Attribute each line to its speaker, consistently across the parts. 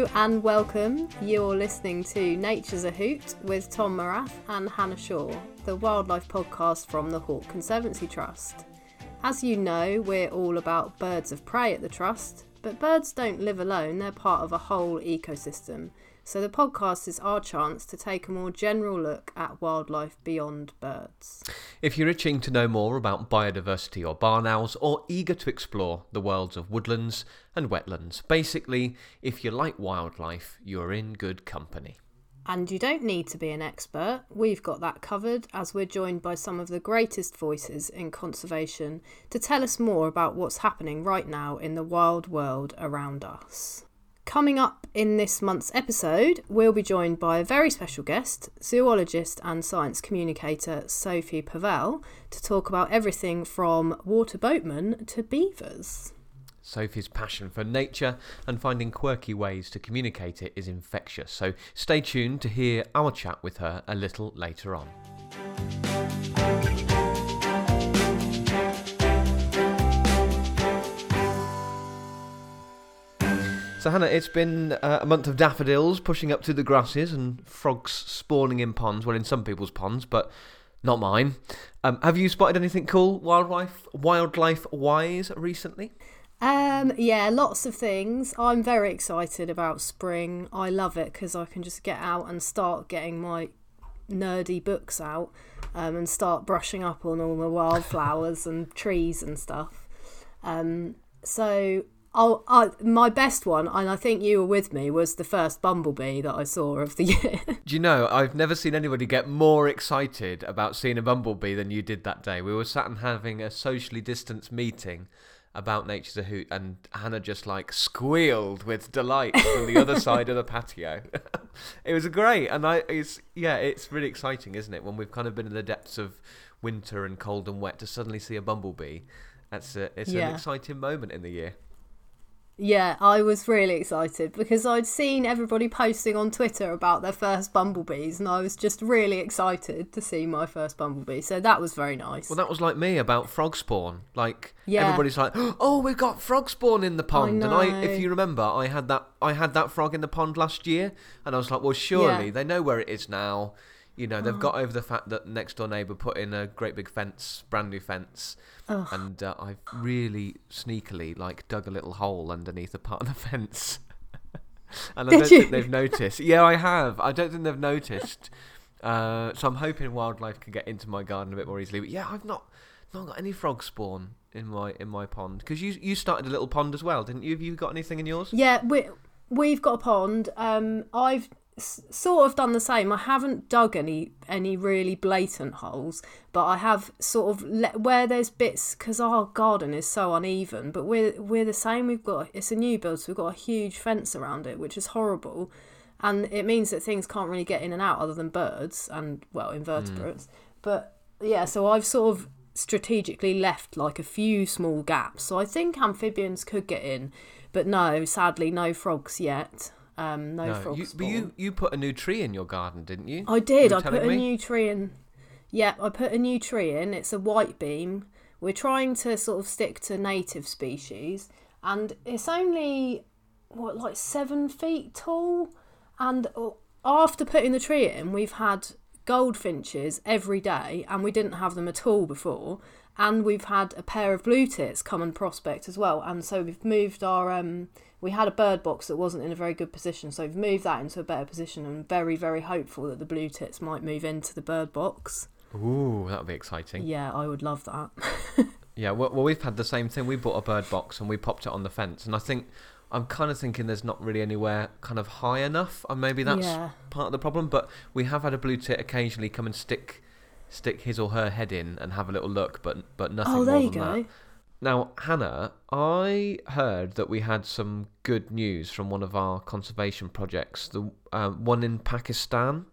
Speaker 1: And welcome. You're listening to Nature's a Hoot with Tom Morath and Hannah Shaw, the wildlife podcast from the Hawk Conservancy Trust. As you know, we're all about birds of prey at the Trust, but birds don't live alone, they're part of a whole ecosystem. So the podcast is our chance to take a more general look at wildlife beyond birds.
Speaker 2: If you're itching to know more about biodiversity or barn owls, or eager to explore the worlds of woodlands and wetlands, basically, if you like wildlife, you're in good company.
Speaker 1: And you don't need to be an expert, we've got that covered as we're joined by some of the greatest voices in conservation to tell us more about what's happening right now in the wild world around us. Coming up in this month's episode, we'll be joined by a very special guest, zoologist and science communicator Sophie Pavelle, to talk about everything from water boatmen to beavers.
Speaker 2: Sophie's passion for nature and finding quirky ways to communicate it is infectious, so stay tuned to hear our chat with her a little later on. So, Hannah, it's been uh, a month of daffodils pushing up to the grasses and frogs spawning in ponds. Well, in some people's ponds, but not mine. Um, have you spotted anything cool wildlife wildlife wise recently?
Speaker 1: Um, yeah, lots of things. I'm very excited about spring. I love it because I can just get out and start getting my nerdy books out um, and start brushing up on all the wildflowers and trees and stuff. Um, so Oh, uh, my best one, and I think you were with me, was the first bumblebee that I saw of the year.
Speaker 2: Do you know, I've never seen anybody get more excited about seeing a bumblebee than you did that day. We were sat and having a socially distanced meeting about Nature's a Hoot, and Hannah just like squealed with delight from the other side of the patio. it was great, and I, it's yeah, it's really exciting, isn't it? When we've kind of been in the depths of winter and cold and wet, to suddenly see a bumblebee, that's a, it's yeah. an exciting moment in the year.
Speaker 1: Yeah, I was really excited because I'd seen everybody posting on Twitter about their first bumblebees, and I was just really excited to see my first bumblebee. So that was very nice.
Speaker 2: Well, that was like me about frog spawn. Like yeah. everybody's like, "Oh, we've got frog spawn in the pond," I and I, if you remember, I had that, I had that frog in the pond last year, and I was like, "Well, surely yeah. they know where it is now." You know, they've oh. got over the fact that next door neighbour put in a great big fence, brand new fence, and uh, I've really sneakily like dug a little hole underneath a part of the fence. and I Did don't you? think they've noticed. Yeah, I have. I don't think they've noticed. Uh, so I'm hoping wildlife can get into my garden a bit more easily. But yeah, I've not not got any frog spawn in my in my pond because you you started a little pond as well, didn't you? Have you got anything in yours?
Speaker 1: Yeah, we we've got a pond. Um, I've sort of done the same. I haven't dug any any really blatant holes, but I have sort of let, where there's bits because our garden is so uneven. But we're we're the same. We've got it's a new build, so we've got a huge fence around it, which is horrible, and it means that things can't really get in and out other than birds and well invertebrates. Mm. But yeah, so I've sort of strategically left like a few small gaps. So I think amphibians could get in, but no, sadly, no frogs yet. Um, no, no frog
Speaker 2: you, But you, you put a new tree in your garden, didn't you?
Speaker 1: I did. I put me? a new tree in. Yeah, I put a new tree in. It's a white beam. We're trying to sort of stick to native species, and it's only what like seven feet tall. And uh, after putting the tree in, we've had goldfinches every day, and we didn't have them at all before. And we've had a pair of blue tits come and prospect as well. And so we've moved our um, we had a bird box that wasn't in a very good position, so we've moved that into a better position and very, very hopeful that the blue tits might move into the bird box.
Speaker 2: Ooh, that would be exciting.
Speaker 1: Yeah, I would love that.
Speaker 2: yeah, well, well, we've had the same thing. We bought a bird box and we popped it on the fence, and I think I'm kind of thinking there's not really anywhere kind of high enough, and maybe that's yeah. part of the problem. But we have had a blue tit occasionally come and stick stick his or her head in and have a little look, but but nothing oh, there more you than go. that. Now, Hannah, I heard that we had some good news from one of our conservation projects, the uh, one in Pakistan.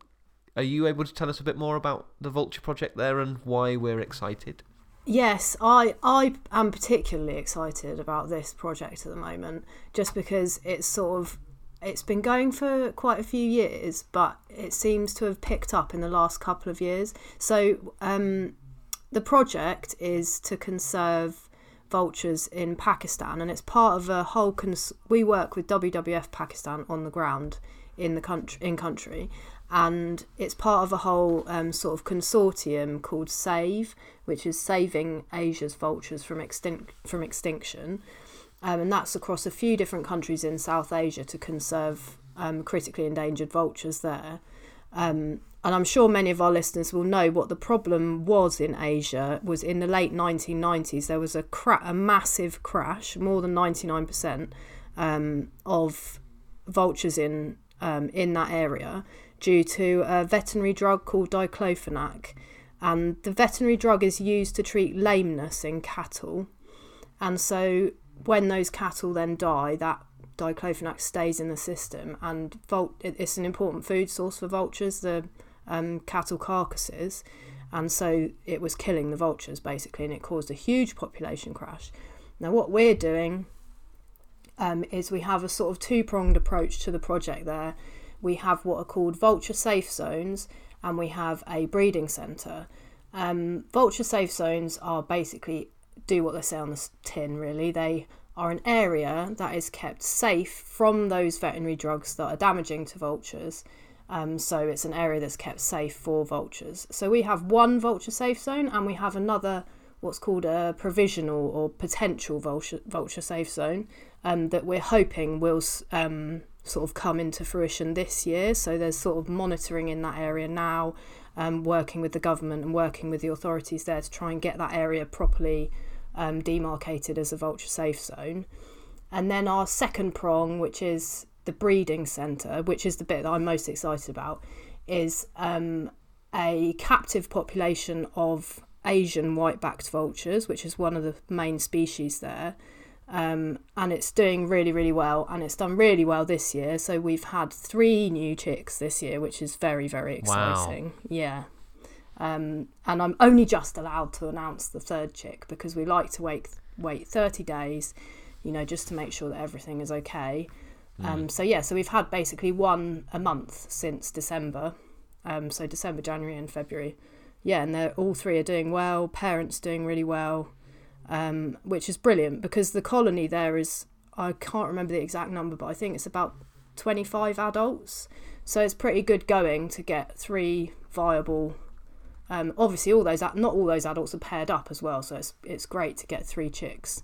Speaker 2: Are you able to tell us a bit more about the Vulture project there and why we're excited?
Speaker 1: Yes, I I am particularly excited about this project at the moment, just because it's sort of it's been going for quite a few years, but it seems to have picked up in the last couple of years. So um, the project is to conserve vultures in Pakistan, and it's part of a whole. Cons- we work with WWF Pakistan on the ground in the country in country, and it's part of a whole um, sort of consortium called SAVE, which is Saving Asia's Vultures from extinct from extinction, um, and that's across a few different countries in South Asia to conserve um, critically endangered vultures there. Um, and I'm sure many of our listeners will know what the problem was in Asia was in the late 1990s there was a cra- a massive crash more than 99% um, of vultures in um, in that area due to a veterinary drug called diclofenac. And the veterinary drug is used to treat lameness in cattle. And so when those cattle then die that diclofenac stays in the system. And it's an important food source for vultures. The um, cattle carcasses, and so it was killing the vultures basically, and it caused a huge population crash. Now, what we're doing um, is we have a sort of two pronged approach to the project there. We have what are called vulture safe zones, and we have a breeding centre. Um, vulture safe zones are basically do what they say on the tin, really. They are an area that is kept safe from those veterinary drugs that are damaging to vultures um, so it's an area that's kept safe for vultures. So we have one vulture safe zone and we have another what's called a provisional or potential vulture, vulture safe zone um, that we're hoping will um, sort of come into fruition this year. So there's sort of monitoring in that area now, um, working with the government and working with the authorities there to try and get that area properly um, demarcated as a vulture safe zone. And then our second prong, which is the breeding centre, which is the bit that I'm most excited about, is um, a captive population of Asian white backed vultures, which is one of the main species there. Um, and it's doing really, really well, and it's done really well this year. So we've had three new chicks this year, which is very, very exciting. Wow. Yeah. Um, and I'm only just allowed to announce the third chick because we like to wait wait 30 days, you know, just to make sure that everything is okay. Um, mm. so yeah, so we've had basically one a month since December. Um, so December, January, and February. Yeah, and they're all three are doing well. Parents doing really well, um, which is brilliant because the colony there is I can't remember the exact number, but I think it's about twenty five adults. So it's pretty good going to get three viable. Um, obviously, all those not all those adults are paired up as well, so it's it's great to get three chicks.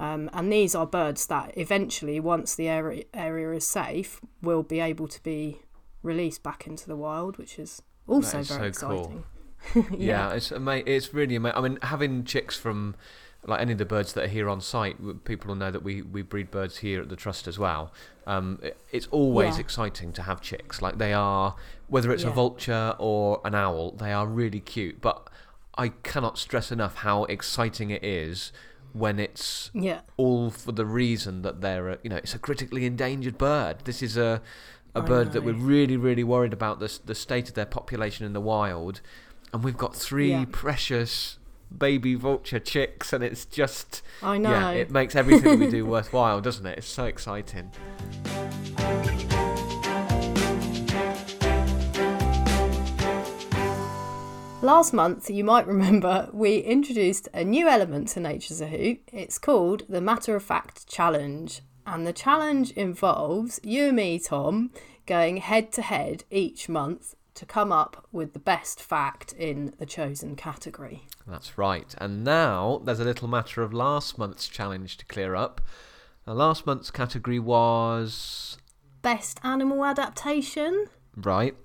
Speaker 1: Um, and these are birds that eventually, once the area, area is safe, will be able to be released back into the wild, which is also is very so exciting.
Speaker 2: Cool. yeah. yeah. it's ama- It's really amazing. I mean, having chicks from like any of the birds that are here on site, people will know that we, we breed birds here at the trust as well. Um, it, it's always yeah. exciting to have chicks. Like they are, whether it's yeah. a vulture or an owl, they are really cute. But I cannot stress enough how exciting it is when it's
Speaker 1: yeah.
Speaker 2: all for the reason that they're a, you know it's a critically endangered bird. This is a a I bird know. that we're really really worried about the the state of their population in the wild, and we've got three yeah. precious baby vulture chicks, and it's just
Speaker 1: I know yeah,
Speaker 2: it makes everything we do worthwhile, doesn't it? It's so exciting.
Speaker 1: Last month, you might remember, we introduced a new element to Nature's a Hoot. It's called the Matter of Fact Challenge. And the challenge involves you and me, Tom, going head to head each month to come up with the best fact in the chosen category.
Speaker 2: That's right. And now there's a little matter of last month's challenge to clear up. Now, last month's category was.
Speaker 1: Best animal adaptation.
Speaker 2: Right.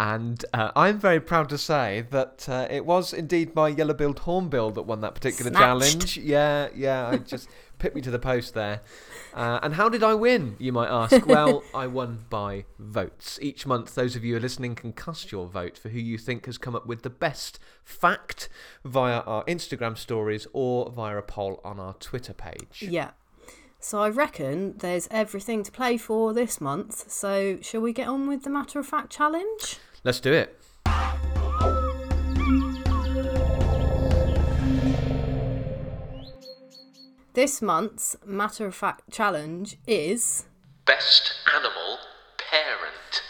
Speaker 2: And uh, I'm very proud to say that uh, it was indeed my yellow-billed hornbill that won that particular
Speaker 1: Snatched.
Speaker 2: challenge. Yeah, yeah, I just put me to the post there. Uh, and how did I win, you might ask? Well, I won by votes. Each month, those of you who are listening can cast your vote for who you think has come up with the best fact via our Instagram stories or via a poll on our Twitter page.
Speaker 1: Yeah. So I reckon there's everything to play for this month. So shall we get on with the matter of fact challenge?
Speaker 2: Let's do it.
Speaker 1: This month's matter of fact challenge is
Speaker 2: Best Animal Parent.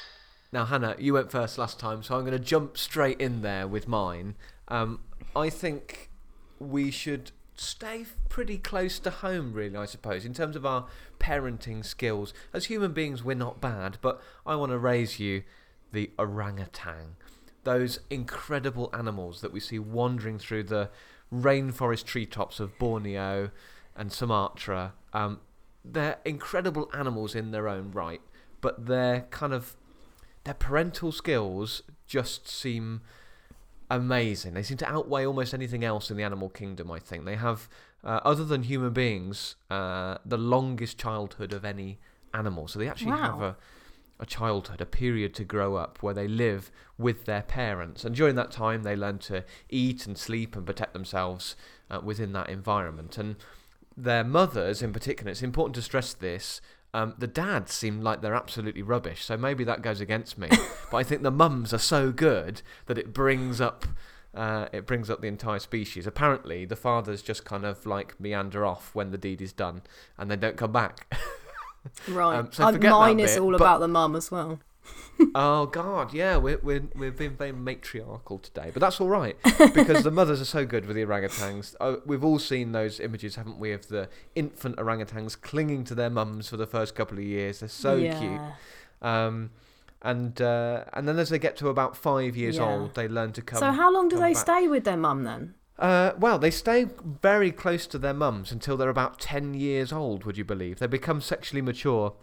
Speaker 2: Now, Hannah, you went first last time, so I'm going to jump straight in there with mine. Um, I think we should stay pretty close to home, really, I suppose, in terms of our parenting skills. As human beings, we're not bad, but I want to raise you the orangutan. Those incredible animals that we see wandering through the rainforest treetops of Borneo and Sumatra. Um, they're incredible animals in their own right, but their kind of their parental skills just seem amazing. They seem to outweigh almost anything else in the animal kingdom. I think they have, uh, other than human beings, uh, the longest childhood of any animal. So they actually wow. have a a childhood, a period to grow up where they live with their parents. And during that time, they learn to eat and sleep and protect themselves uh, within that environment. And their mothers, in particular, it's important to stress this. Um, the dads seem like they're absolutely rubbish, so maybe that goes against me. but I think the mums are so good that it brings up uh, it brings up the entire species. Apparently, the fathers just kind of like meander off when the deed is done, and they don't come back.
Speaker 1: right. Um, so mine is bit, all about the mum as well
Speaker 2: oh God, yeah, we're we're we're being very matriarchal today, but that's all right because the mothers are so good with the orangutans. Oh, we've all seen those images, haven't we, of the infant orangutans clinging to their mums for the first couple of years. They're so yeah. cute. Um, and uh, and then as they get to about five years yeah. old, they learn to come.
Speaker 1: So how long do they back. stay with their mum then?
Speaker 2: Uh, well, they stay very close to their mums until they're about 10 years old, would you believe? They become sexually mature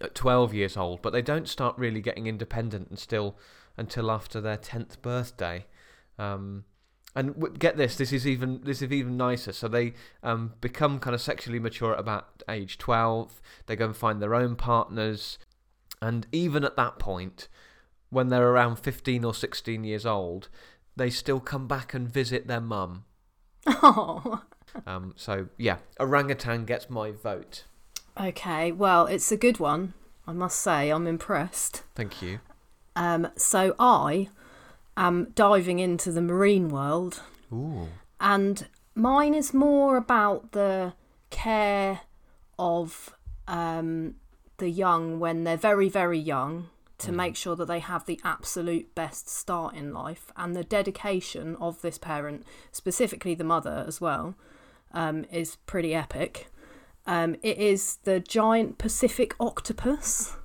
Speaker 2: at 12 years old, but they don't start really getting independent until until after their 10th birthday. Um, and get this, this is even this is even nicer. So they um, become kind of sexually mature at about age 12. They go and find their own partners, and even at that point, when they're around 15 or 16 years old, they still come back and visit their mum.
Speaker 1: Oh.
Speaker 2: Um, so yeah, orangutan gets my vote.
Speaker 1: Okay, well, it's a good one. I must say, I'm impressed.
Speaker 2: Thank you.
Speaker 1: Um, so I am diving into the marine world.
Speaker 2: Ooh.
Speaker 1: And mine is more about the care of um, the young when they're very, very young to mm. make sure that they have the absolute best start in life and the dedication of this parent, specifically the mother as well, um, is pretty epic. Um, it is the giant Pacific octopus,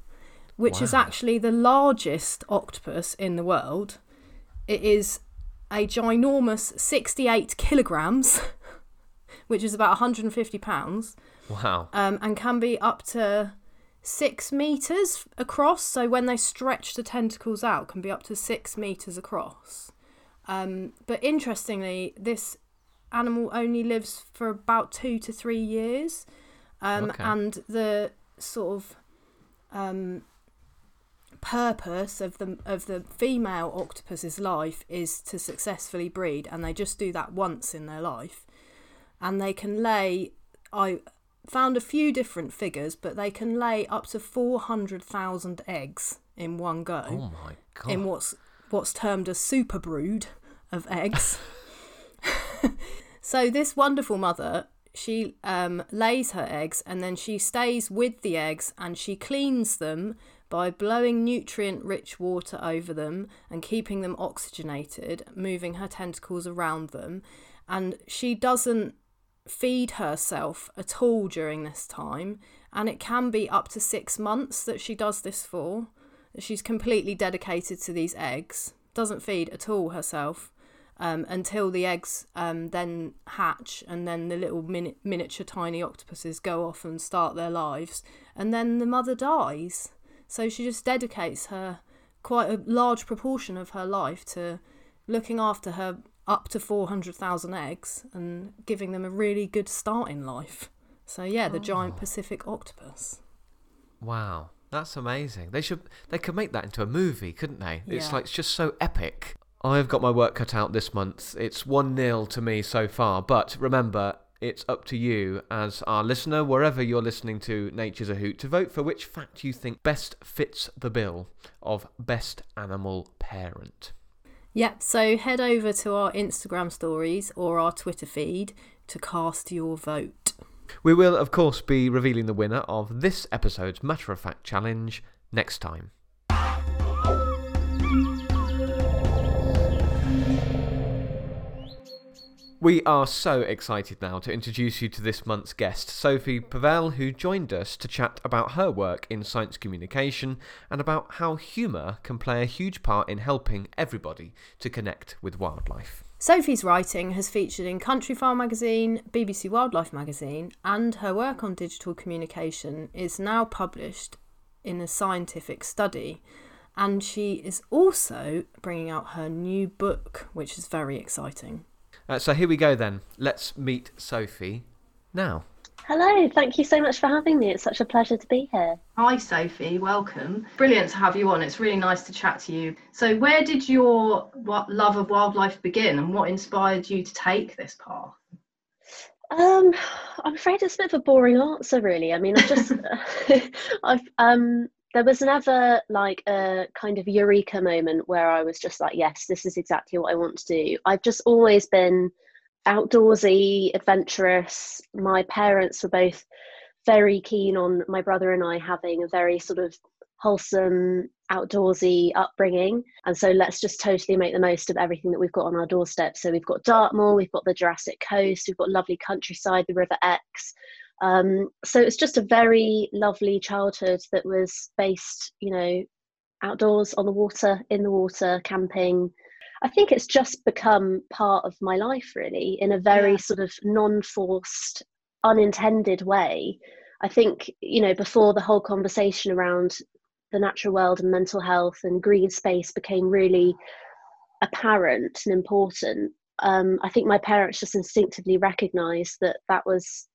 Speaker 1: which wow. is actually the largest octopus in the world. It is a ginormous 68 kilograms, which is about 150 pounds.
Speaker 2: Wow.
Speaker 1: Um, and can be up to six meters across. So when they stretch the tentacles out, can be up to six meters across. Um, but interestingly, this animal only lives for about two to three years. Um, okay. And the sort of um, purpose of the of the female octopus's life is to successfully breed, and they just do that once in their life, and they can lay. I found a few different figures, but they can lay up to four hundred thousand eggs in one go.
Speaker 2: Oh my god!
Speaker 1: In what's what's termed a super brood of eggs. so this wonderful mother she um, lays her eggs and then she stays with the eggs and she cleans them by blowing nutrient rich water over them and keeping them oxygenated, moving her tentacles around them. And she doesn't feed herself at all during this time. And it can be up to six months that she does this for. She's completely dedicated to these eggs, doesn't feed at all herself um, until the eggs um, then hatch and then the little mini- miniature tiny octopuses go off and start their lives and then the mother dies so she just dedicates her quite a large proportion of her life to looking after her up to 400,000 eggs and giving them a really good start in life so yeah the oh. giant pacific octopus
Speaker 2: wow that's amazing. They should they could make that into a movie, couldn't they? Yeah. It's like it's just so epic. I've got my work cut out this month. It's 1 0 to me so far. But remember, it's up to you as our listener, wherever you're listening to Nature's a Hoot, to vote for which fact you think best fits the bill of Best Animal Parent.
Speaker 1: Yep, so head over to our Instagram stories or our Twitter feed to cast your vote.
Speaker 2: We will, of course, be revealing the winner of this episode's Matter of Fact Challenge next time. We are so excited now to introduce you to this month's guest, Sophie Pavelle, who joined us to chat about her work in science communication and about how humour can play a huge part in helping everybody to connect with wildlife.
Speaker 1: Sophie's writing has featured in Countryfile magazine, BBC Wildlife magazine, and her work on digital communication is now published in a scientific study. And she is also bringing out her new book, which is very exciting.
Speaker 2: Uh, so here we go then. Let's meet Sophie now.
Speaker 3: Hello, thank you so much for having me. It's such a pleasure to be here.
Speaker 4: Hi, Sophie. Welcome. Brilliant to have you on. It's really nice to chat to you. So, where did your love of wildlife begin, and what inspired you to take this path?
Speaker 3: Um, I'm afraid it's a bit of a boring answer, really. I mean, I've just, I've um, there was never like a kind of eureka moment where I was just like, yes, this is exactly what I want to do. I've just always been outdoorsy, adventurous. My parents were both very keen on my brother and I having a very sort of wholesome, outdoorsy upbringing. And so let's just totally make the most of everything that we've got on our doorstep. So we've got Dartmoor, we've got the Jurassic Coast, we've got lovely countryside, the River Exe. Um, so it's just a very lovely childhood that was based, you know, outdoors on the water, in the water, camping. I think it's just become part of my life, really, in a very yeah. sort of non forced, unintended way. I think, you know, before the whole conversation around the natural world and mental health and green space became really apparent and important, um, I think my parents just instinctively recognized that that was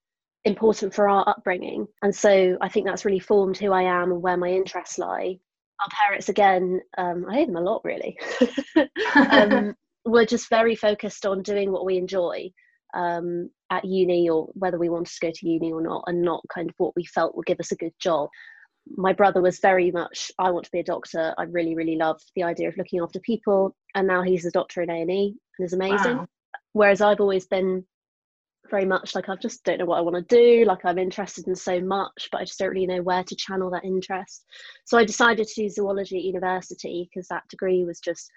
Speaker 3: important for our upbringing. And so I think that's really formed who I am and where my interests lie. Our parents, again, um, I hate them a lot really, um, we're just very focused on doing what we enjoy um, at uni or whether we wanted to go to uni or not, and not kind of what we felt would give us a good job. My brother was very much, I want to be a doctor. I really, really love the idea of looking after people. And now he's a doctor in A&E and is amazing. Wow. Whereas I've always been very much like I just don't know what I want to do. Like I'm interested in so much, but I just don't really know where to channel that interest. So I decided to do zoology at university because that degree was just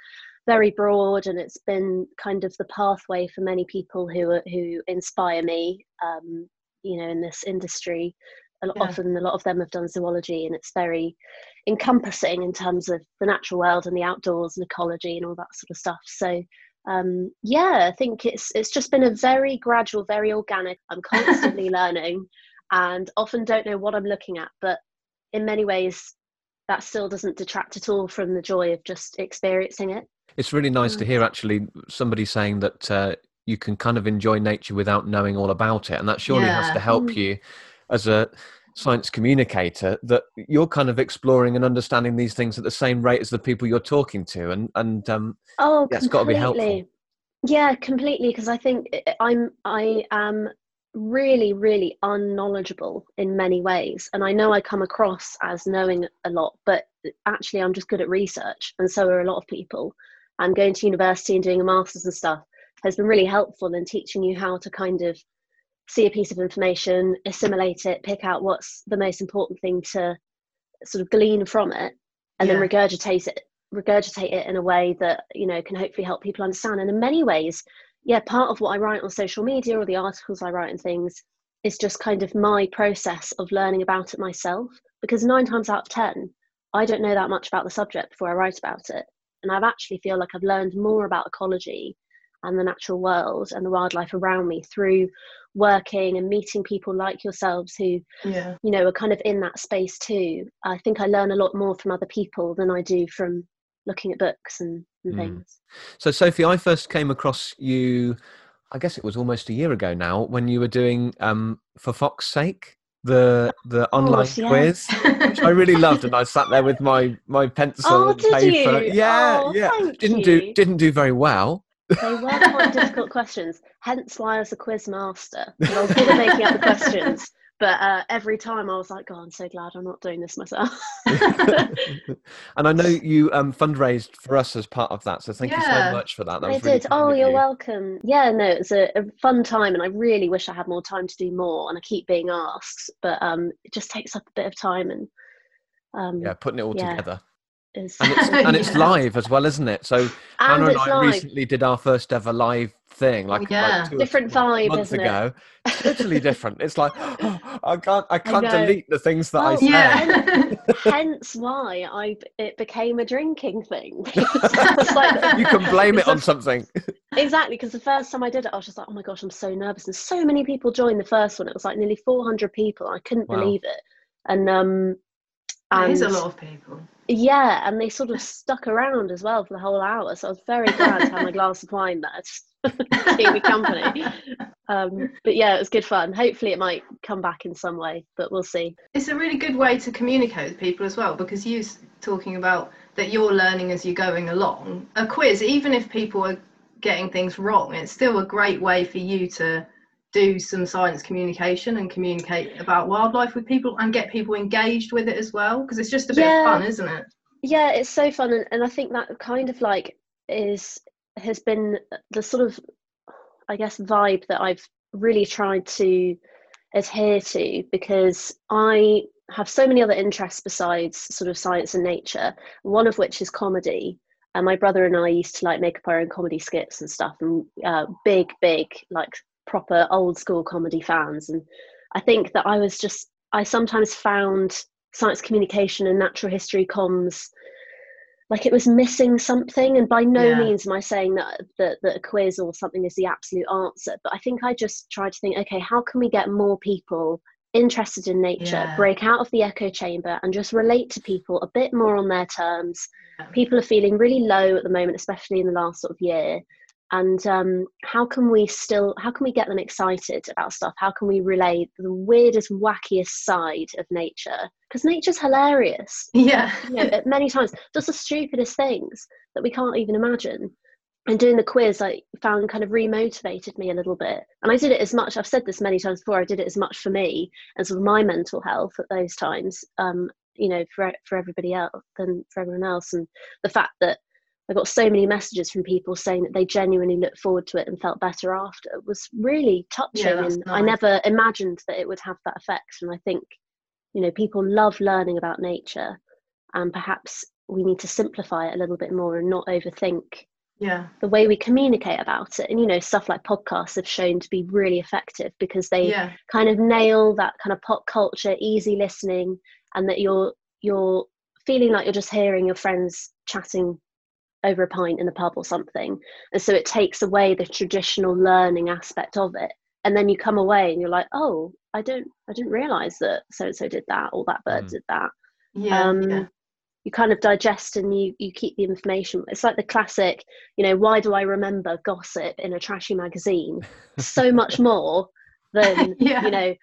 Speaker 3: very broad, and it's been kind of the pathway for many people who are, who inspire me. Um, you know, in this industry, yeah. often a lot of them have done zoology, and it's very encompassing in terms of the natural world and the outdoors and ecology and all that sort of stuff. So um, yeah, I think it's it's just been a very gradual, very organic. I'm constantly learning, and often don't know what I'm looking at. But in many ways, that still doesn't detract at all from the joy of just experiencing it.
Speaker 2: It's really nice to mm. hear actually somebody saying that uh, you can kind of enjoy nature without knowing all about it, and that surely yeah. has to help mm. you as a science communicator that you're kind of exploring and understanding these things at the same rate as the people you're talking to and and um
Speaker 3: oh that's got to be helpful. yeah completely because i think i'm i am really really unknowledgeable in many ways and i know i come across as knowing a lot but actually i'm just good at research and so are a lot of people. And going to university and doing a master's and stuff has been really helpful in teaching you how to kind of see a piece of information, assimilate it, pick out what's the most important thing to sort of glean from it, and yeah. then regurgitate it, regurgitate it in a way that you know can hopefully help people understand. And in many ways, yeah, part of what I write on social media or the articles I write and things is just kind of my process of learning about it myself. Because nine times out of ten, I don't know that much about the subject before I write about it, and I've actually feel like I've learned more about ecology and the natural world and the wildlife around me through working and meeting people like yourselves who yeah. you know are kind of in that space too i think i learn a lot more from other people than i do from looking at books and, and mm. things
Speaker 2: so sophie i first came across you i guess it was almost a year ago now when you were doing um, for fox's sake the the online course, quiz which i really loved and i sat there with my my pencil
Speaker 3: oh,
Speaker 2: and
Speaker 3: paper
Speaker 2: you? yeah
Speaker 3: oh,
Speaker 2: yeah didn't you. do didn't do very well
Speaker 3: they were quite difficult questions, hence why I was a quiz master. And I was good at making up the questions, but uh, every time I was like, "God, I'm so glad I'm not doing this myself."
Speaker 2: and I know you um, fundraised for us as part of that, so thank yeah, you so much for that. that
Speaker 3: I did. oh, you're you. welcome. Yeah, no, it's a, a, fun time, and I really wish I had more time to do more. And I keep being asked, but um, it just takes up a bit of time and
Speaker 2: um, yeah, putting it all yeah. together.
Speaker 3: Is
Speaker 2: and it's, and it's live as well, isn't it? So
Speaker 3: and
Speaker 2: Hannah and I
Speaker 3: live.
Speaker 2: recently did our first ever live thing, like,
Speaker 4: Yeah.
Speaker 2: like two or
Speaker 3: Different
Speaker 2: three
Speaker 3: vibe,
Speaker 2: months
Speaker 3: isn't it?
Speaker 2: Totally different. It's like I can't I can't
Speaker 3: know.
Speaker 2: delete the things that I
Speaker 3: Well,
Speaker 2: said.
Speaker 4: yeah.
Speaker 3: hence why I it became a drinking thing. Like-
Speaker 2: you can blame it
Speaker 3: it's a-
Speaker 2: on something.
Speaker 3: exactly because the first time I did it, I was just like, oh my gosh, I'm so nervous, and so many people joined the first one. It was like nearly 400 people. I couldn't
Speaker 2: Wow.
Speaker 3: believe it, and um,
Speaker 4: That is a lot of people.
Speaker 3: Yeah, and they sort of stuck around as well for the whole hour. So I was very glad to have my glass of wine there to keep me company. Um, but yeah, it was good fun. Hopefully, it might come back in some way, but we'll see.
Speaker 4: It's a really good way to communicate with people as well because you're talking about that you're learning as you're going along. A quiz, even if people are getting things wrong, it's still a great way for you to do some science communication and communicate about wildlife with people and get people engaged with it as well because it's just a bit
Speaker 3: Yeah.
Speaker 4: of fun, isn't it?
Speaker 3: Yeah, it's so fun, and, and I think that kind of like is has been the sort of, I guess, vibe that I've really tried to adhere to because I have so many other interests besides sort of science and nature. One of which is comedy. And my brother and I used to like make up our own comedy skits and stuff, and uh, big, big, like proper old school comedy fans. And I think that I was just, I sometimes found science communication and natural history comms like it was missing something and by no
Speaker 4: Yeah.
Speaker 3: means am i saying that, that that a quiz or something is the absolute answer but i think i just tried to think okay how can we get more people interested in nature
Speaker 4: Yeah.
Speaker 3: break out of the echo chamber and just relate to people a bit more on their terms people are feeling really low at the moment especially in the last sort of year and um, how can we still how can we get them excited about stuff? How can we relay the weirdest wackiest side of nature? Because nature's hilarious.
Speaker 4: Yeah.
Speaker 3: you know, at many times just the stupidest things that we can't even imagine. And doing the quiz i found kind of remotivated me a little bit. And i did it as much i've said this many times before i did it as much for me and sort of my mental health at those times um you know for for everybody else than for everyone else. And the fact that I got so many messages from people saying that they genuinely looked forward to it and felt better after it was really touching.
Speaker 4: Yeah,
Speaker 3: and I never imagined that it would have that effect. And I think, you know, people love learning about nature, and perhaps we need to simplify it a little bit more and not overthink
Speaker 4: Yeah.
Speaker 3: the way we communicate about it. And you know, stuff like podcasts have shown to be really effective because they
Speaker 4: Yeah.
Speaker 3: kind of nail that kind of pop culture, easy listening, and that you're you're feeling like you're just hearing your friends chatting over a pint in a pub or something. And so it takes away the traditional learning aspect of it. And then you come away and you're like, oh, I don't I didn't realise that so and so did that or that bird
Speaker 2: Mm.
Speaker 3: did that.
Speaker 4: Yeah.
Speaker 3: Um,
Speaker 4: yeah.
Speaker 3: You kind of digest and you you keep the information. It's like the classic, you know, why do I remember gossip in a trashy magazine so much more than
Speaker 4: Yeah.
Speaker 3: you know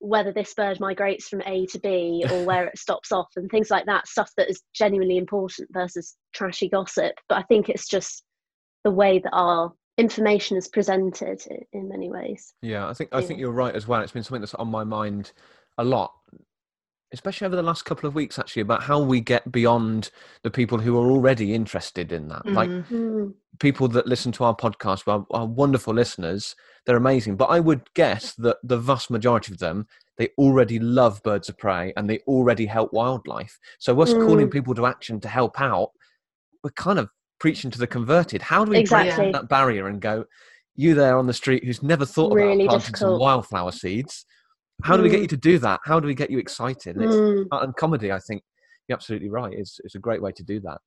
Speaker 3: whether this bird migrates from A to B or where it stops off and things like that, stuff that is genuinely important versus trashy gossip. But I think it's just the way that our information is presented in many ways.
Speaker 2: Yeah, I think I think you're right as well. It's been something that's on my mind a lot, especially over the last couple of weeks, actually, about how we get beyond the people who are already interested in that. Like
Speaker 4: Mhm.
Speaker 3: Mm,
Speaker 2: people that listen to our podcast are, are wonderful listeners. They're amazing, but I would guess that the vast majority of them they already love birds of prey and they already help wildlife. So us calling
Speaker 3: Mm.
Speaker 2: people to action to help out, we're kind of preaching to the converted. How do we break
Speaker 3: Exactly.
Speaker 2: down that barrier and go, you there on the street who's never thought
Speaker 3: Really
Speaker 2: about planting some wildflower seeds? How do we get
Speaker 3: Mm.
Speaker 2: you to do that? How do we get you excited? And, it's,
Speaker 3: mm,
Speaker 2: and comedy, I think, you're absolutely right. Is is a great way to do that.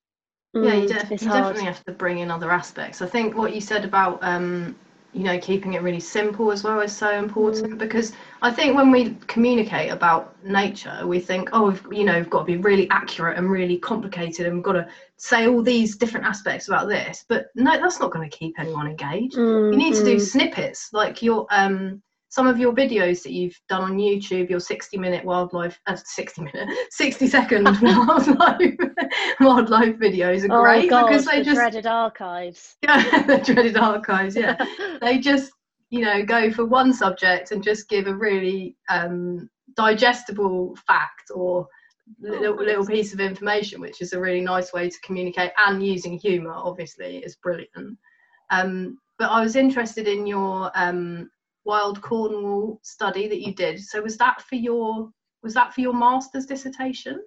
Speaker 4: yeah you,
Speaker 3: mm,
Speaker 4: def- you definitely have to bring in other aspects i think what you said about um you know keeping it really simple as well is so important because i think when we communicate about nature we think oh we've, you know we've got to be really accurate and really complicated and we've got to say all these different aspects about this but no that's not going to keep anyone engaged
Speaker 3: Mm,
Speaker 4: you need to do
Speaker 3: mm,
Speaker 4: snippets like your um some of your videos that you've done on youtube your 60 minute wildlife uh, 60 minute 60 second wildlife wildlife videos are
Speaker 3: oh
Speaker 4: great
Speaker 3: God,
Speaker 4: because they
Speaker 3: the
Speaker 4: just
Speaker 3: dreaded archives.
Speaker 4: yeah the dreaded archives yeah. They just you know go for one subject and just give a really um digestible fact or little, little piece of information which is a really nice way to communicate and using humor obviously is brilliant. Um, but i was interested in your um, wild cornwall study that you did so was that for your was that for your master's dissertation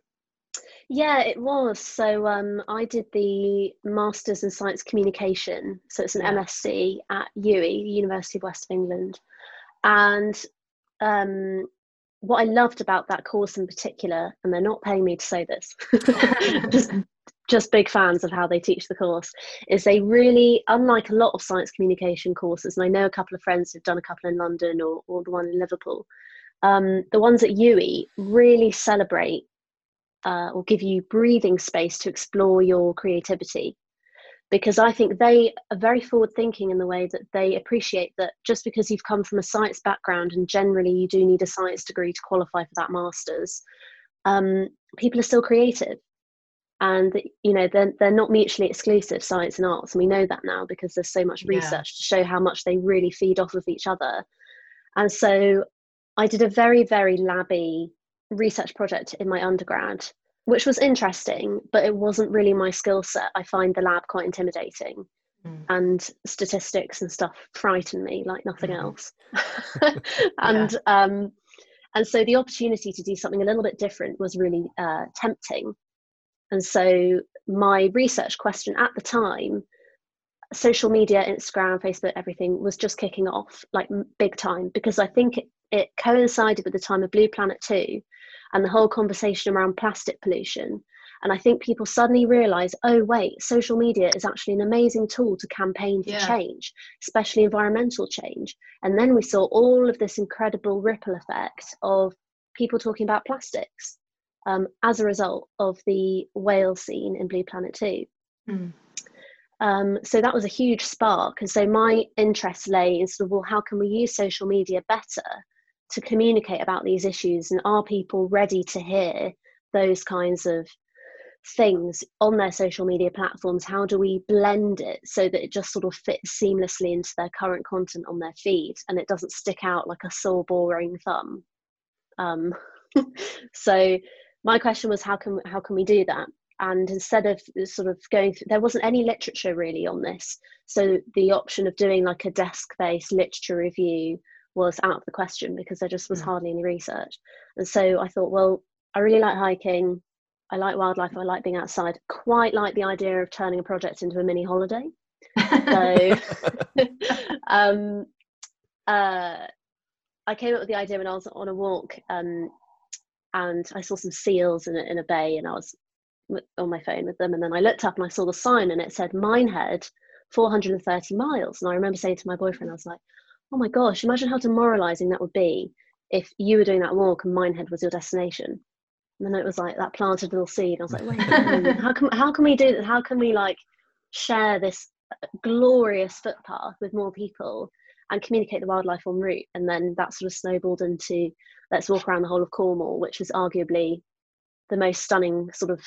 Speaker 3: Yeah, it was. So um, I did the Masters in Science Communication. So it's an yeah. MSc at UWE, University of West of England. And um, what I loved about that course in particular, and they're not paying me to say this, just just big fans of how they teach the course, is they really, unlike a lot of science communication courses, and I know a couple of friends who've done a couple in London or, or the one in Liverpool, um, the ones at UWE really celebrate uh, or give you breathing space to explore your creativity because I think they are very forward thinking in the way that they appreciate that just because you've come from a science background and generally you do need a science degree to qualify for that master's, um, people are still creative. And you know they're they're not mutually exclusive, science and arts, and we know that now because there's so much research yeah. to show how much they really feed off of each other. And so, I did a very very labby research project in my undergrad which was interesting, but it wasn't really my skill set. I find the lab quite intimidating. Mm. And statistics and stuff frighten me like nothing mm. else. and yeah. um, and so the opportunity to do something a little bit different was really uh, tempting. And so my research question at the time, social media, Instagram, Facebook, everything was just kicking off like big time because I think it, it coincided with the time of Blue Planet 2 and the whole conversation around plastic pollution. And I think people suddenly realize, oh, wait, social media is actually an amazing tool to campaign for yeah. change, especially environmental change. And then we saw all of this incredible ripple effect of people talking about plastics um, as a result of the whale scene in Blue Planet 2. Mm. Um, so that was a huge spark. And so my interest lay in sort of, well, how can we use social media better to communicate about these issues and are people ready to hear those kinds of things on their social media platforms how do we blend it so that it just sort of fits seamlessly into their current content on their feed and it doesn't stick out like a sore boring thumb um, so my question was how can how can we do that and instead of sort of going through there wasn't any literature really on this so the option of doing like a desk based literature review was out of the question because there just was mm. hardly any research. And so I thought, well, I really like hiking. I like wildlife. I like being outside. Quite like the idea of turning a project into a mini holiday. so, um, uh, I came up with the idea when I was on a walk, um, and I saw some seals in a, in a bay, and I was on my phone with them, and then I looked up and I saw the sign, and it said Minehead, 430 miles. And I remember saying to my boyfriend, I was like, oh my gosh, imagine how demoralizing that would be if you were doing that walk and Minehead was your destination. And then it was like that planted little seed. I was like, wait, how can how can we do that? How can we like share this uh, glorious footpath with more people and communicate the wildlife en route? And then that sort of snowballed into let's walk around the whole of Cornwall, which is arguably the most stunning sort of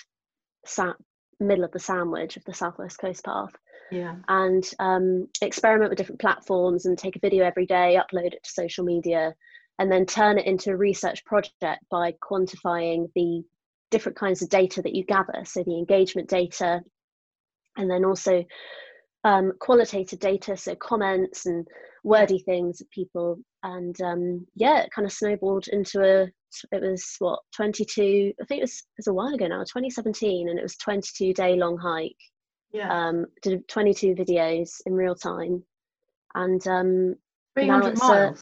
Speaker 3: sat middle of the sandwich of the Southwest Coast Path.
Speaker 4: Yeah.
Speaker 3: And um, experiment with different platforms and take a video every day upload it to social media and then turn it into a research project by quantifying the different kinds of data that you gather. So the engagement data and then also um, qualitative data so comments and wordy things of people and um, yeah it kind of snowballed into a it was what 22 i think it was, it was a while ago now 2017 and it was 22 day long hike
Speaker 4: yeah.
Speaker 3: Um, did 22 videos in real time, and um,
Speaker 4: 300 miles.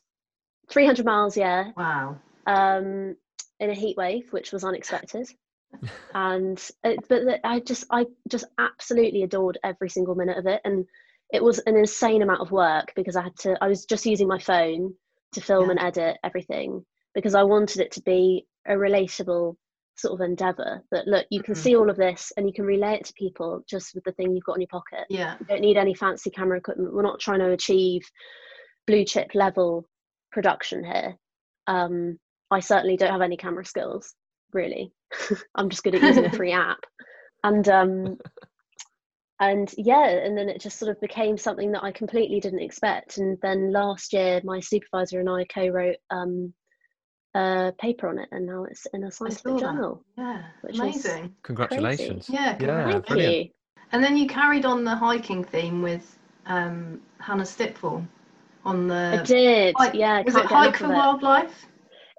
Speaker 3: 300 miles, yeah.
Speaker 4: Wow.
Speaker 3: Um, in a heat wave, which was unexpected. and it, but I just I just absolutely adored every single minute of it, and it was an insane amount of work because I had to I was just using my phone to film yeah. and edit everything because I wanted it to be a relatable sort of endeavor that look you can mm-hmm. see all of this and you can relay it to people just with the thing you've got in your pocket.
Speaker 4: Yeah.
Speaker 3: You don't need any fancy camera equipment. We're not trying to achieve blue chip level production here. Um i certainly don't have any camera skills really. I'm just good at using a free app. And um and yeah and then it just sort of became something that i completely didn't expect and then last year my supervisor and i co-wrote um a paper on it, and now it's in a scientific journal.
Speaker 4: Yeah, amazing!
Speaker 2: Congratulations!
Speaker 4: Crazy. Yeah,
Speaker 2: yeah,
Speaker 3: thank brilliant. you.
Speaker 4: And then you carried on the hiking theme with um, Hannah Stitfall on the.
Speaker 3: I did. Hike, yeah,
Speaker 4: was it Hike for Wildlife?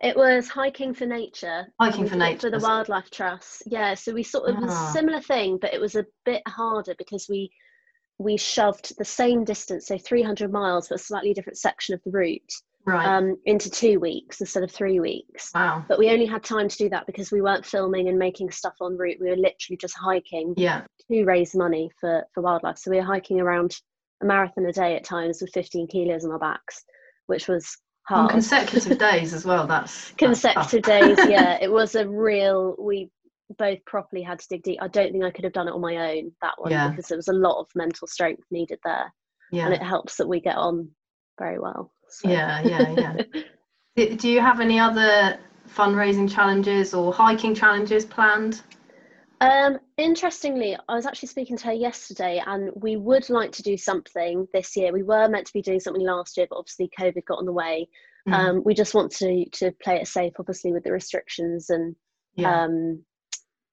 Speaker 3: It was hiking for nature.
Speaker 4: Hiking for nature
Speaker 3: for the wildlife trust. Yeah, so we sort of ah. a similar thing, but it was a bit harder because we we shoved the same distance, so 300 miles, but a slightly different section of the route,
Speaker 4: right. um,
Speaker 3: into two weeks instead of three weeks.
Speaker 4: Wow!
Speaker 3: But we only had time to do that because we weren't filming and making stuff en route. We were literally just hiking.
Speaker 4: Yeah.
Speaker 3: To raise money for for wildlife, so we were hiking around a marathon a day at times with 15 kilos on our backs, which was hard.
Speaker 4: On consecutive days as well. That's
Speaker 3: consecutive
Speaker 4: that's
Speaker 3: days. Yeah, it was a real. We both properly had to dig deep. I don't think I could have done it on my own that one yeah. because there was a lot of mental strength needed there. Yeah. And it helps that we get on very well.
Speaker 4: So. Yeah, yeah, yeah. Do you have any other fundraising challenges or hiking challenges planned?
Speaker 3: Um, interestingly, I was actually speaking to her yesterday, and we would like to do something this year. We were meant to be doing something last year, but obviously COVID got in the way. Mm. Um, we just want to to play it safe, obviously, with the restrictions and yeah. um,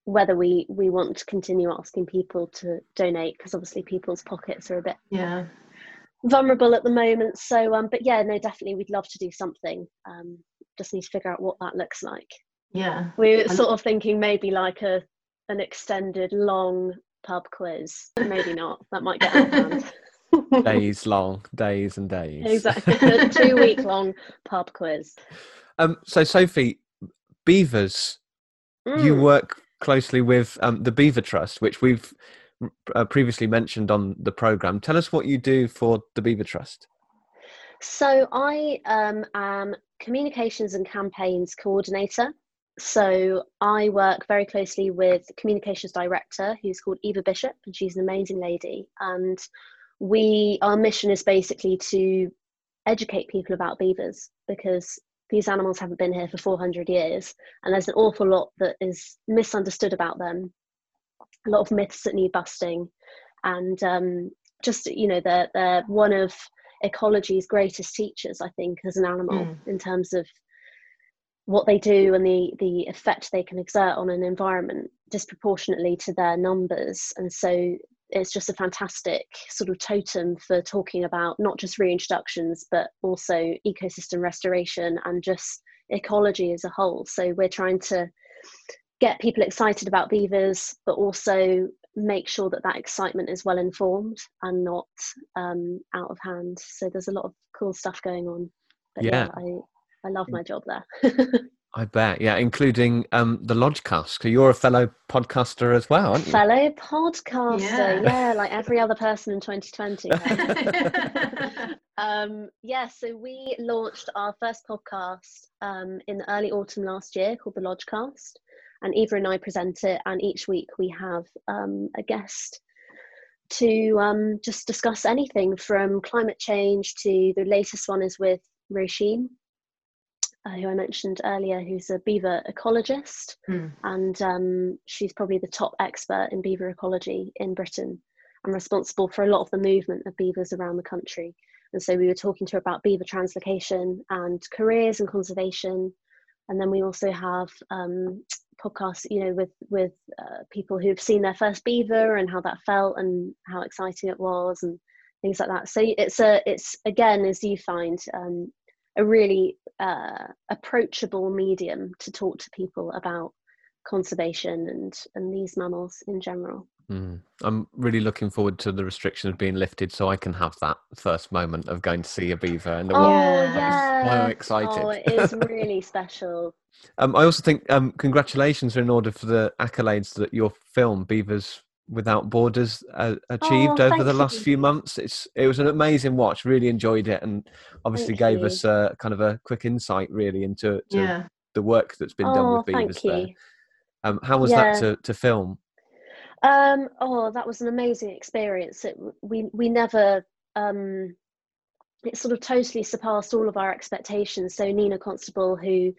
Speaker 3: whether we we want to continue asking people to donate because obviously people's pockets are a bit
Speaker 4: yeah
Speaker 3: vulnerable at the moment. So, um, but yeah, no, definitely, we'd love to do something. Um, just need to figure out what that looks like.
Speaker 4: Yeah,
Speaker 3: we are sort of thinking maybe like a an extended long pub quiz. Maybe not. That might get out of
Speaker 2: hand. days long, days and days.
Speaker 3: Exactly, two week long pub quiz.
Speaker 2: Um, so Sophie, beavers, mm. you work closely with um, the Beaver Trust, which we've uh, previously mentioned on the program. Tell us what you do for the Beaver Trust.
Speaker 3: So I um, am communications and campaigns coordinator. So I work very closely with communications director, who's called Eva Bishop, and she's an amazing lady. And we, our mission is basically to educate people about beavers because these animals haven't been here for 400 years and there's an awful lot that is misunderstood about them a lot of myths that need busting and um, just you know they're, they're one of ecology's greatest teachers i think as an animal mm. in terms of what they do and the the effect they can exert on an environment disproportionately to their numbers. And so it's just a fantastic sort of totem for talking about not just reintroductions but also ecosystem restoration and just ecology as a whole. So we're trying to get people excited about beavers but also make sure that that excitement is well informed and not um, out of hand. So there's a lot of cool stuff going on. But yeah, yeah I, I love my job there
Speaker 2: I bet, yeah, including um, the Lodgecast. So you're a fellow podcaster as well, aren't you?
Speaker 3: Fellow podcaster, yeah, yeah like every other person in 2020. um, yeah, so we launched our first podcast um, in the early autumn last year called the Lodgecast, and Eva and I present it, and each week we have um, a guest to um, just discuss anything from climate change to the latest one is with Roisin, uh, who I mentioned earlier, who's a beaver ecologist, mm. and um, she's probably the top expert in beaver ecology in Britain and responsible for a lot of the movement of beavers around the country. And so we were talking to her about beaver translocation and careers and conservation. And then we also have um, podcasts, you know, with with uh, people who've seen their first beaver and how that felt and how exciting it was and things like that. So it's a it's again as you find um, a really uh, approachable medium to talk to people about conservation and and these mammals in general.
Speaker 2: Mm. I'm really looking forward to the restrictions being lifted, so I can have that first moment of going to see a beaver and
Speaker 3: oh, yeah.
Speaker 2: I'm so excited. Oh,
Speaker 3: it is really special.
Speaker 2: Um, I also think um, congratulations are in order for the accolades that your film Beavers Without Borders uh, achieved oh, over the last few months. It's it was an amazing watch. Really enjoyed it, and obviously thank gave you. us uh, kind of a quick insight really into yeah. the work that's been oh, done with beavers there. Um, how was yeah. that to, to film?
Speaker 3: Um, oh, that was an amazing experience. It, we we never um, it sort of totally surpassed all of our expectations. So Nina Constable, who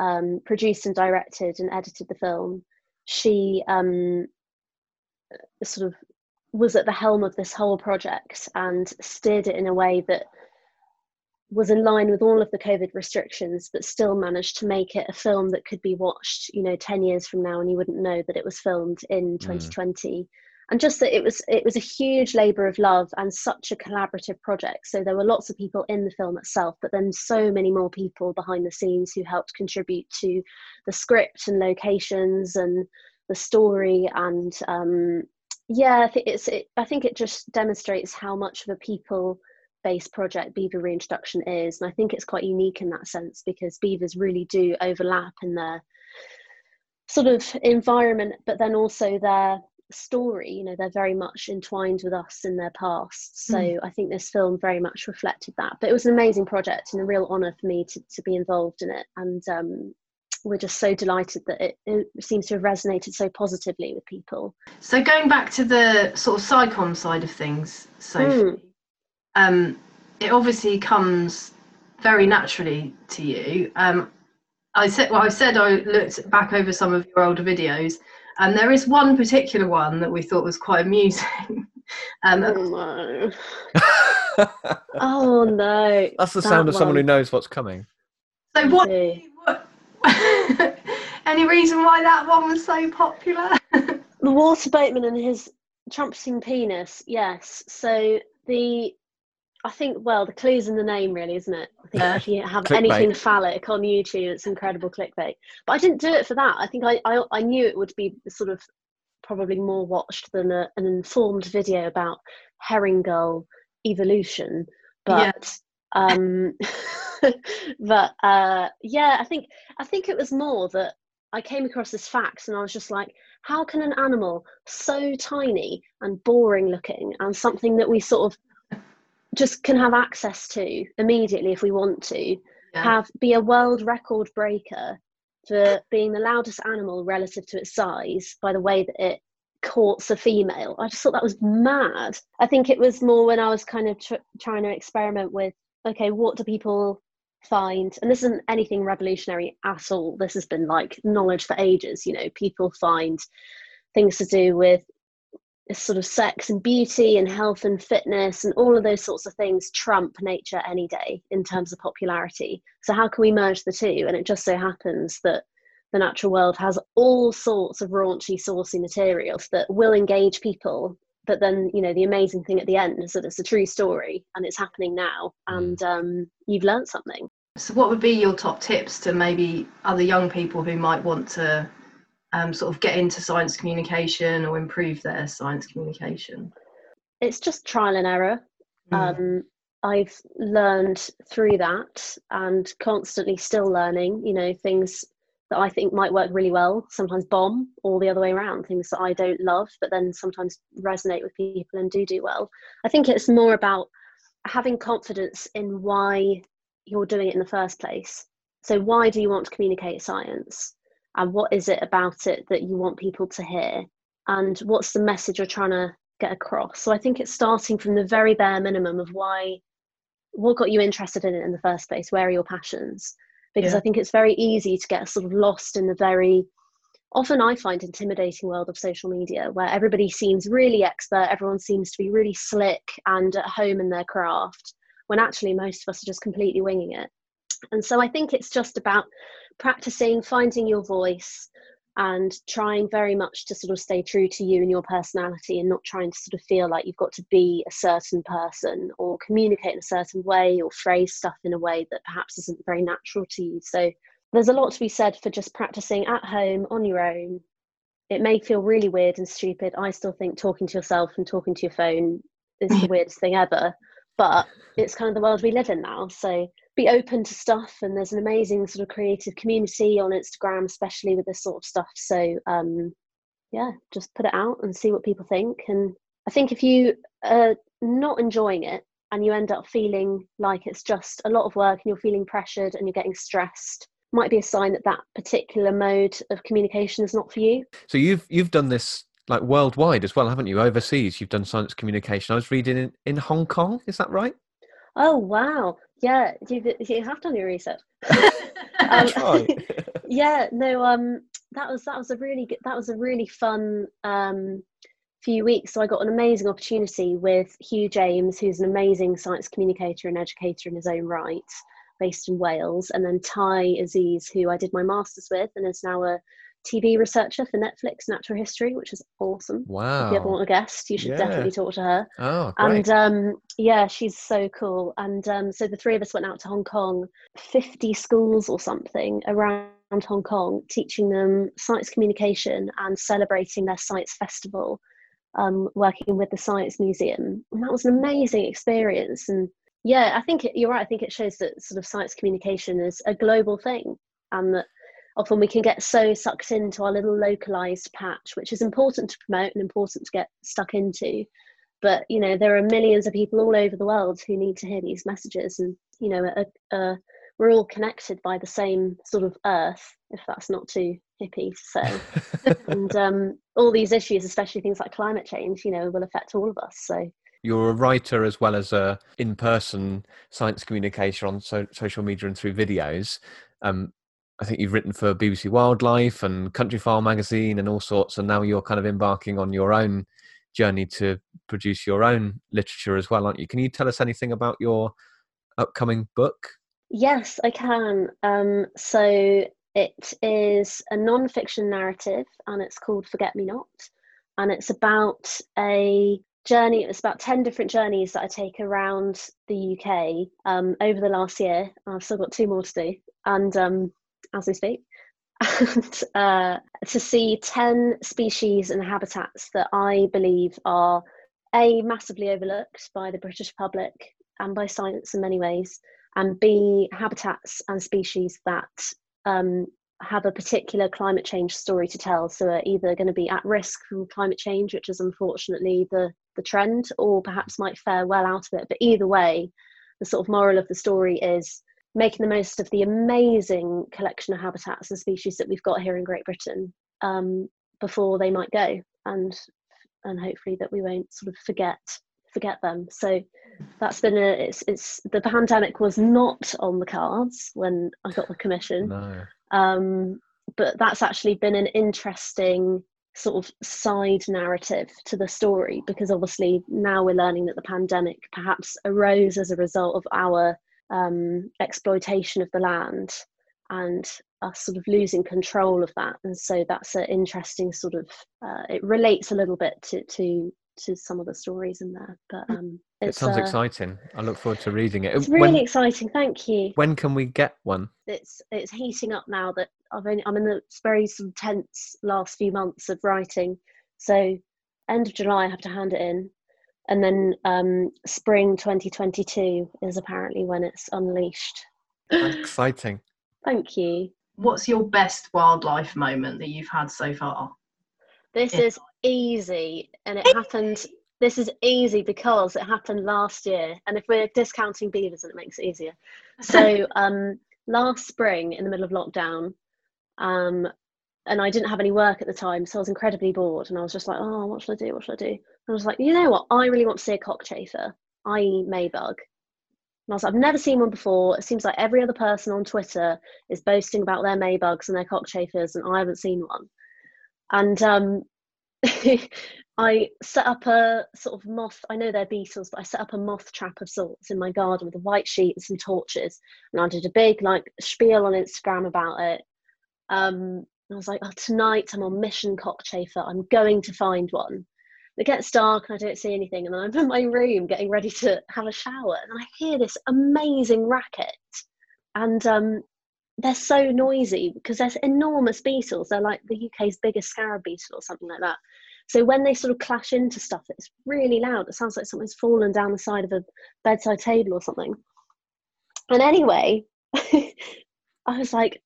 Speaker 3: um, produced and directed and edited the film, she um, sort of was at the helm of this whole project and steered it in a way that was in line with all of the covid restrictions but still managed to make it a film that could be watched you know 10 years from now and you wouldn't know that it was filmed in 2020 mm. and just that it was it was a huge labor of love and such a collaborative project so there were lots of people in the film itself but then so many more people behind the scenes who helped contribute to the script and locations and the story and um, yeah i think it's it, i think it just demonstrates how much of a people based project beaver reintroduction is. And i think it's quite unique in that sense because beavers really do overlap in their sort of environment but then also their story you know they're very much entwined with us in their past. So mm. i think this film very much reflected that. But it was an amazing project and a real honor for me to, to be involved in it. And um, we're just so delighted that it, it, seems to have resonated so positively with people
Speaker 4: so going back to the sort of SciComm side of things Sophie, mm. um, it obviously comes very naturally to you um, i said well i said i looked back over some of your older videos and there is one particular one that we thought was quite amusing.
Speaker 3: um, oh no! oh no!
Speaker 2: That's the that sound of one. someone who knows what's coming.
Speaker 4: So what? What any reason why that one was so popular?
Speaker 3: the water boatman and his trumpeting penis. Yes. So the I think, well, the clue's in the name, really, isn't it? I think if you have anything phallic on YouTube, it's incredible clickbait. But I didn't do it for that. I think I, I, I knew it would be sort of probably more watched than a, an informed video about herring gull evolution. But, yeah. Um, but uh, yeah, I think I think it was more that I came across this fact and I was just like, how can an animal so tiny and boring looking and something that we sort of just can have access to immediately if we want to yeah. have be a world record breaker for being the loudest animal relative to its size by the way that it courts a female i just thought that was mad i think it was more when i was kind of tr- trying to experiment with okay what do people find and this isn't anything revolutionary at all this has been like knowledge for ages you know people find things to do with sort of sex and beauty and health and fitness and all of those sorts of things trump nature any day in terms of popularity. So, how can we merge the two? And it just so happens that the natural world has all sorts of raunchy, saucy materials that will engage people. But then, you know, the amazing thing at the end is that it's a true story and it's happening now, mm. and um, you've learned something.
Speaker 4: So, what would be your top tips to maybe other young people who might want to um, sort of get into science communication or improve their science communication?
Speaker 3: It's just trial and error. Mm. Um, I've learned through that and constantly still learning, you know, things that I think might work really well, sometimes bomb, or the other way around, things that I don't love, but then sometimes resonate with people and do do well. I think it's more about having confidence in why you're doing it in the first place. So, why do you want to communicate science? and what is it about it that you want people to hear and what's the message you're trying to get across so i think it's starting from the very bare minimum of why what got you interested in it in the first place where are your passions because yeah. i think it's very easy to get sort of lost in the very often i find intimidating world of social media where everybody seems really expert everyone seems to be really slick and at home in their craft when actually most of us are just completely winging it and so i think it's just about practicing finding your voice and trying very much to sort of stay true to you and your personality and not trying to sort of feel like you've got to be a certain person or communicate in a certain way or phrase stuff in a way that perhaps isn't very natural to you. So there's a lot to be said for just practicing at home on your own. It may feel really weird and stupid. I still think talking to yourself and talking to your phone is the weirdest thing ever, but it's kind of the world we live in now. So be open to stuff and there's an amazing sort of creative community on instagram especially with this sort of stuff. So um yeah just put it out and see what people think. And i think if you are not enjoying it and you end up feeling like it's just a lot of work and you're feeling pressured and you're getting stressed might be a sign that that particular mode of communication is not for you.
Speaker 2: So you've you've done this like worldwide as well haven't you? Overseas you've done science communication. I was reading in, in hong kong. Is that right?
Speaker 3: Oh wow yeah, you you have done your research.
Speaker 2: um,
Speaker 3: yeah, no, um, that was that was a really good, that was a really fun um few weeks. So I got an amazing opportunity with Hugh James, who's an amazing science communicator and educator in his own right, based in Wales, and then Ty Aziz, who I did my masters with and is now a TV researcher for Netflix, Natural History, which is awesome.
Speaker 2: Wow!
Speaker 3: If you ever want a guest, you should
Speaker 2: Yeah.
Speaker 3: definitely talk to her.
Speaker 2: Oh, great.
Speaker 3: And um, yeah, she's so cool. And um, so the three of us went out to Hong Kong, 50 schools or something around Hong Kong, teaching them science communication and celebrating their science festival, um, working with the Science Museum. And that was an amazing experience. And yeah, I think it, you're right. I think it shows that sort of science communication is a global thing and that often we can get so sucked into our little localized patch, which is important to promote and important to get stuck into. But you know there are millions of people all over the world who need to hear these messages and you know uh, uh, we're all connected by the same sort of earth if that's not too hippie to say. And um, all these issues especially things like climate change you know will affect all of us so.
Speaker 2: You're a writer as well as a in-person science communicator on so- social media and through videos. Um, I think you've written for BBC Wildlife and Countryfile magazine and all sorts, and now you're kind of embarking on your own journey to produce your own literature as well, aren't you? Can you tell us anything about your upcoming book?
Speaker 3: yes i can um, so it is a non-fiction narrative and it's called forget me not and it's about a journey it's about 10 different journeys that i take around the uk um, over the last year i've still got two more to do and um, as we speak and uh, to see 10 species and habitats that i believe are a massively overlooked by the british public and by science in many ways and b habitats and species that um, have a particular climate change story to tell so are either going to be at risk from climate change which is unfortunately the the trend or perhaps might fare well out of it. But either way the sort of moral of the story is making the most of the amazing collection of habitats and species that we've got here in great britain um, before they might go and and hopefully that we won't sort of forget forget them so that's been a it's it's the pandemic was not on the cards when i got the commission
Speaker 2: No.
Speaker 3: um, but that's actually been an interesting sort of side narrative to the story because obviously now we're learning that the pandemic perhaps arose as a result of our um, exploitation of the land and us sort of losing control of that and so that's an interesting sort of uh, it relates a little bit to to to some of the stories in there but um
Speaker 2: It sounds
Speaker 3: uh,
Speaker 2: exciting. I look forward to reading it.
Speaker 3: it's
Speaker 2: When-
Speaker 3: really exciting thank you
Speaker 2: when can we get one?
Speaker 3: it's it's heating up now that I've only I'm in the very sort of tense last few months of writing. So end of July I have to hand it in. And then um spring 2022 is apparently when it's unleashed.
Speaker 2: Exciting.
Speaker 3: Thank you.
Speaker 4: What's your best wildlife moment that you've had so far?
Speaker 3: This
Speaker 4: Yeah.
Speaker 3: is easy and it happened this is easy because it happened last year and if we're discounting beavers then it makes it easier. So um last spring in the middle of lockdown um and I didn't have any work at the time so I was incredibly bored and I was just like oh what should I do what should I do and I was like you know what I really want to see a cockchafer i.e. maybug and I was like, I've never seen one before. It seems like every other person on Twitter is boasting about their maybugs and their cockchafers, and I haven't seen one. And um, I set up a sort of moth. I know they're beetles, but I set up a moth trap of sorts in my garden with a white sheet and some torches, and I did a big like spiel on Instagram about it. Um, I was like, oh, tonight I'm on mission cockchafer. I'm going to find one. It gets dark and I don't see anything, and then I'm in my room getting ready to have a shower, and I hear this amazing racket, and um, they're so noisy because they're enormous beetles. They're like the UK's biggest scarab beetle or something like that. So when they sort of clash into stuff, it's really loud. It sounds like something's fallen down the side of a bedside table or something. And anyway, I was like,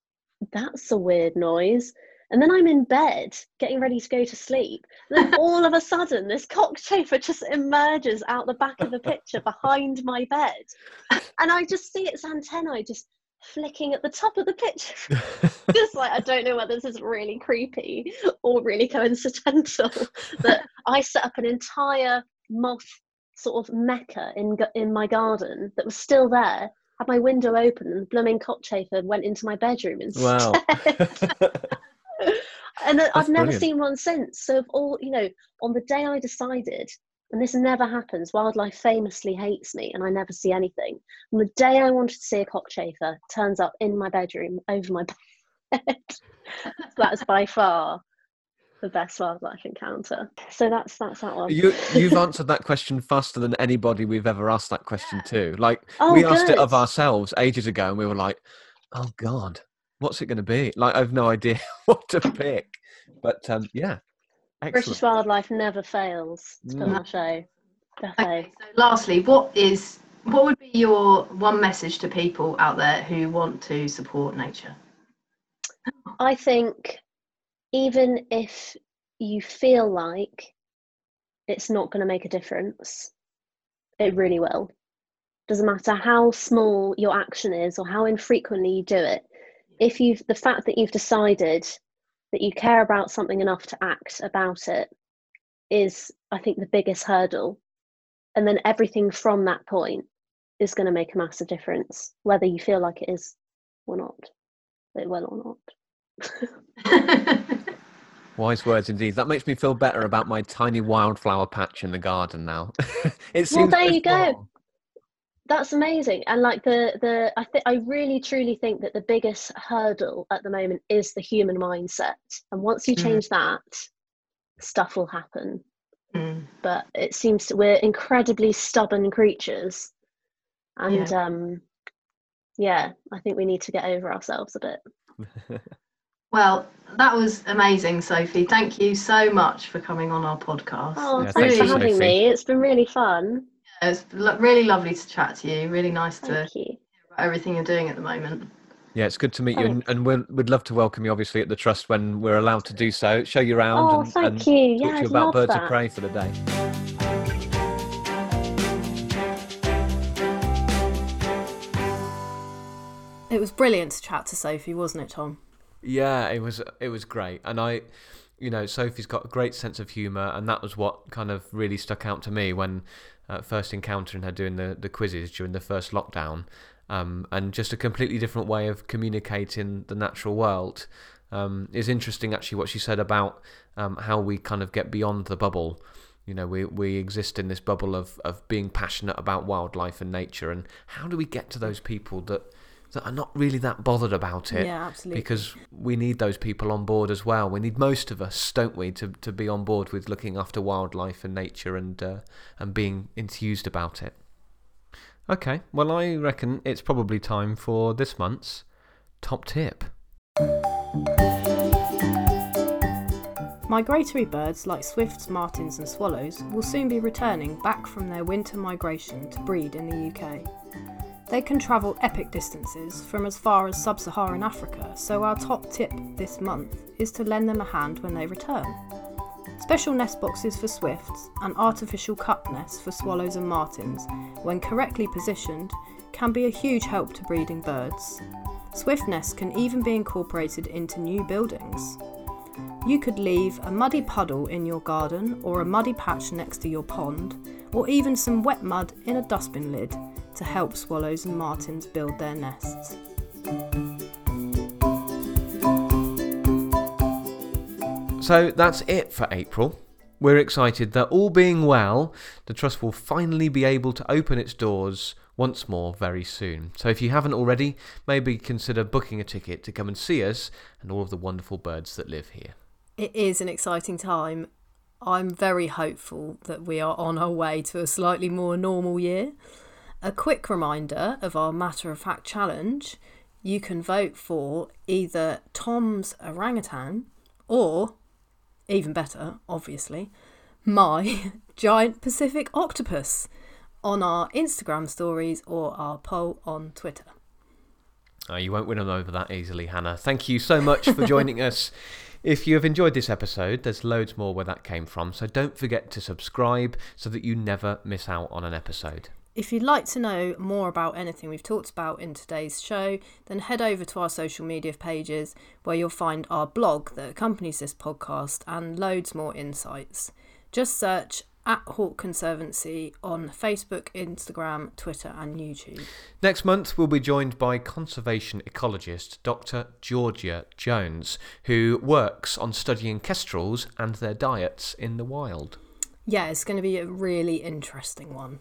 Speaker 3: that's a weird noise. And then I'm in bed getting ready to go to sleep. And then all of a sudden, this cockchafer just emerges out the back of the picture behind my bed. And I just see its antennae just flicking at the top of the picture. just like, I don't know whether this is really creepy or really coincidental. But I set up an entire moth sort of mecca in, in my garden that was still there. Had my window open and the blooming cockchafer went into my bedroom instead.
Speaker 2: Wow.
Speaker 3: and then I've never
Speaker 2: brilliant.
Speaker 3: seen one since. So, of all you know, on the day I decided, and this never happens, wildlife famously hates me, and I never see anything. On the day I wanted to see a cockchafer, turns up in my bedroom over my bed. that's that's by far the best wildlife encounter. So that's that's that one.
Speaker 2: You you've answered that question faster than anybody we've ever asked that question to. Like
Speaker 3: Oh,
Speaker 2: we asked it of ourselves ages ago, and we were like, "Oh God, what's it going to be?" Like I've no idea what to pick. But um, yeah,
Speaker 3: British
Speaker 2: excellent.
Speaker 3: wildlife never fails to put
Speaker 2: Mm.
Speaker 3: on a show.
Speaker 4: Okay, so lastly, what is what would be your one message to people out there who want to support nature?
Speaker 3: I think even if you feel like it's not going to make a difference, it really will. Doesn't matter how small your action is or how infrequently you do it. If you've the fact that you've decided that you care about something enough to act about it is, I think, the biggest hurdle. And then everything from that point is going to make a massive difference, whether you feel like it is or not. It will or not.
Speaker 2: Wise words indeed. That makes me feel better about my tiny wildflower patch in the garden now. it seems
Speaker 3: Well,
Speaker 2: there
Speaker 3: you go.
Speaker 2: small.
Speaker 3: That's amazing. And like the the I think I really truly think that the biggest hurdle at the moment is the human mindset. And once you
Speaker 4: Mm.
Speaker 3: change that, stuff will happen.
Speaker 4: Mm.
Speaker 3: But it seems to, we're incredibly stubborn creatures. And um yeah, I think we need to get over ourselves a bit.
Speaker 4: Well, that was amazing, Sophie. Thank you so much for coming on our podcast.
Speaker 3: Oh,
Speaker 2: Yeah,
Speaker 3: thanks
Speaker 2: thank
Speaker 3: for having
Speaker 2: Sophie.
Speaker 3: me. It's been really fun.
Speaker 4: It's lo- really lovely to chat to you. Really nice to
Speaker 3: you.
Speaker 4: hear about everything you're doing at the moment.
Speaker 2: Yeah, it's good to meet you, and, and we'll, we'd love to welcome you, obviously, at the trust when we're allowed to do so. Show you around
Speaker 3: Oh,
Speaker 2: and,
Speaker 3: thank
Speaker 2: and
Speaker 3: you.
Speaker 2: talk
Speaker 3: Yeah,
Speaker 2: to you
Speaker 3: I'd
Speaker 2: about birds
Speaker 3: that.
Speaker 2: of prey for the day.
Speaker 1: It was brilliant to chat to Sophie, wasn't it, Tom?
Speaker 2: Yeah, it was it was great, and I, you know, Sophie's got a great sense of humour, and that was what kind of really stuck out to me when uh, first encountering her doing the the quizzes during the first lockdown, um, and just a completely different way of communicating the natural world. Um, is interesting actually what she said about um, how we kind of get beyond the bubble. You know, we we exist in this bubble of of being passionate about wildlife and nature, and how do we get to those people that that are not really that bothered about it?
Speaker 1: Yeah, absolutely.
Speaker 2: because we need those people on board as well. We need most of us, don't we, to, to be on board with looking after wildlife and nature and uh, and being enthused about it. Okay, well, I reckon it's probably time for this month's top tip.
Speaker 1: Migratory birds like swifts, martins, and swallows will soon be returning back from their winter migration to breed in the UK. They can travel epic distances from as far as sub Saharan Africa, so our top tip this month is to lend them a hand when they return. Special nest boxes for swifts and artificial cup nests for swallows and martins, when correctly positioned, can be a huge help to breeding birds. Swift nests can even be incorporated into new buildings. You could leave a muddy puddle in your garden or a muddy patch next to your pond, or even some wet mud in a dustbin lid to help swallows and martins build their nests.
Speaker 2: So that's it for April. We're excited that all being well, the Trust will finally be able to open its doors once more very soon. So if you haven't already, maybe consider booking a ticket to come and see us and all of the wonderful birds that live here.
Speaker 1: It is an exciting time. I'm very hopeful that we are on our way to a slightly more normal year. A quick reminder of our matter of fact challenge you can vote for either Tom's orangutan or, even better, obviously, my giant Pacific octopus on our Instagram stories or our poll on Twitter.
Speaker 2: Oh, you won't win them over that easily, Hannah. Thank you so much for joining us. If you have enjoyed this episode, there's loads more where that came from, so don't forget to subscribe so that you never miss out on an episode.
Speaker 1: If you'd like to know more about anything we've talked about in today's show, then head over to our social media pages where you'll find our blog that accompanies this podcast and loads more insights. Just search at Hawk Conservancy on Facebook, Instagram, Twitter, and YouTube.
Speaker 2: Next month, we'll be joined by conservation ecologist Dr. Georgia Jones, who works on studying kestrels and their diets in the wild.
Speaker 1: Yeah, it's going to be a really interesting one.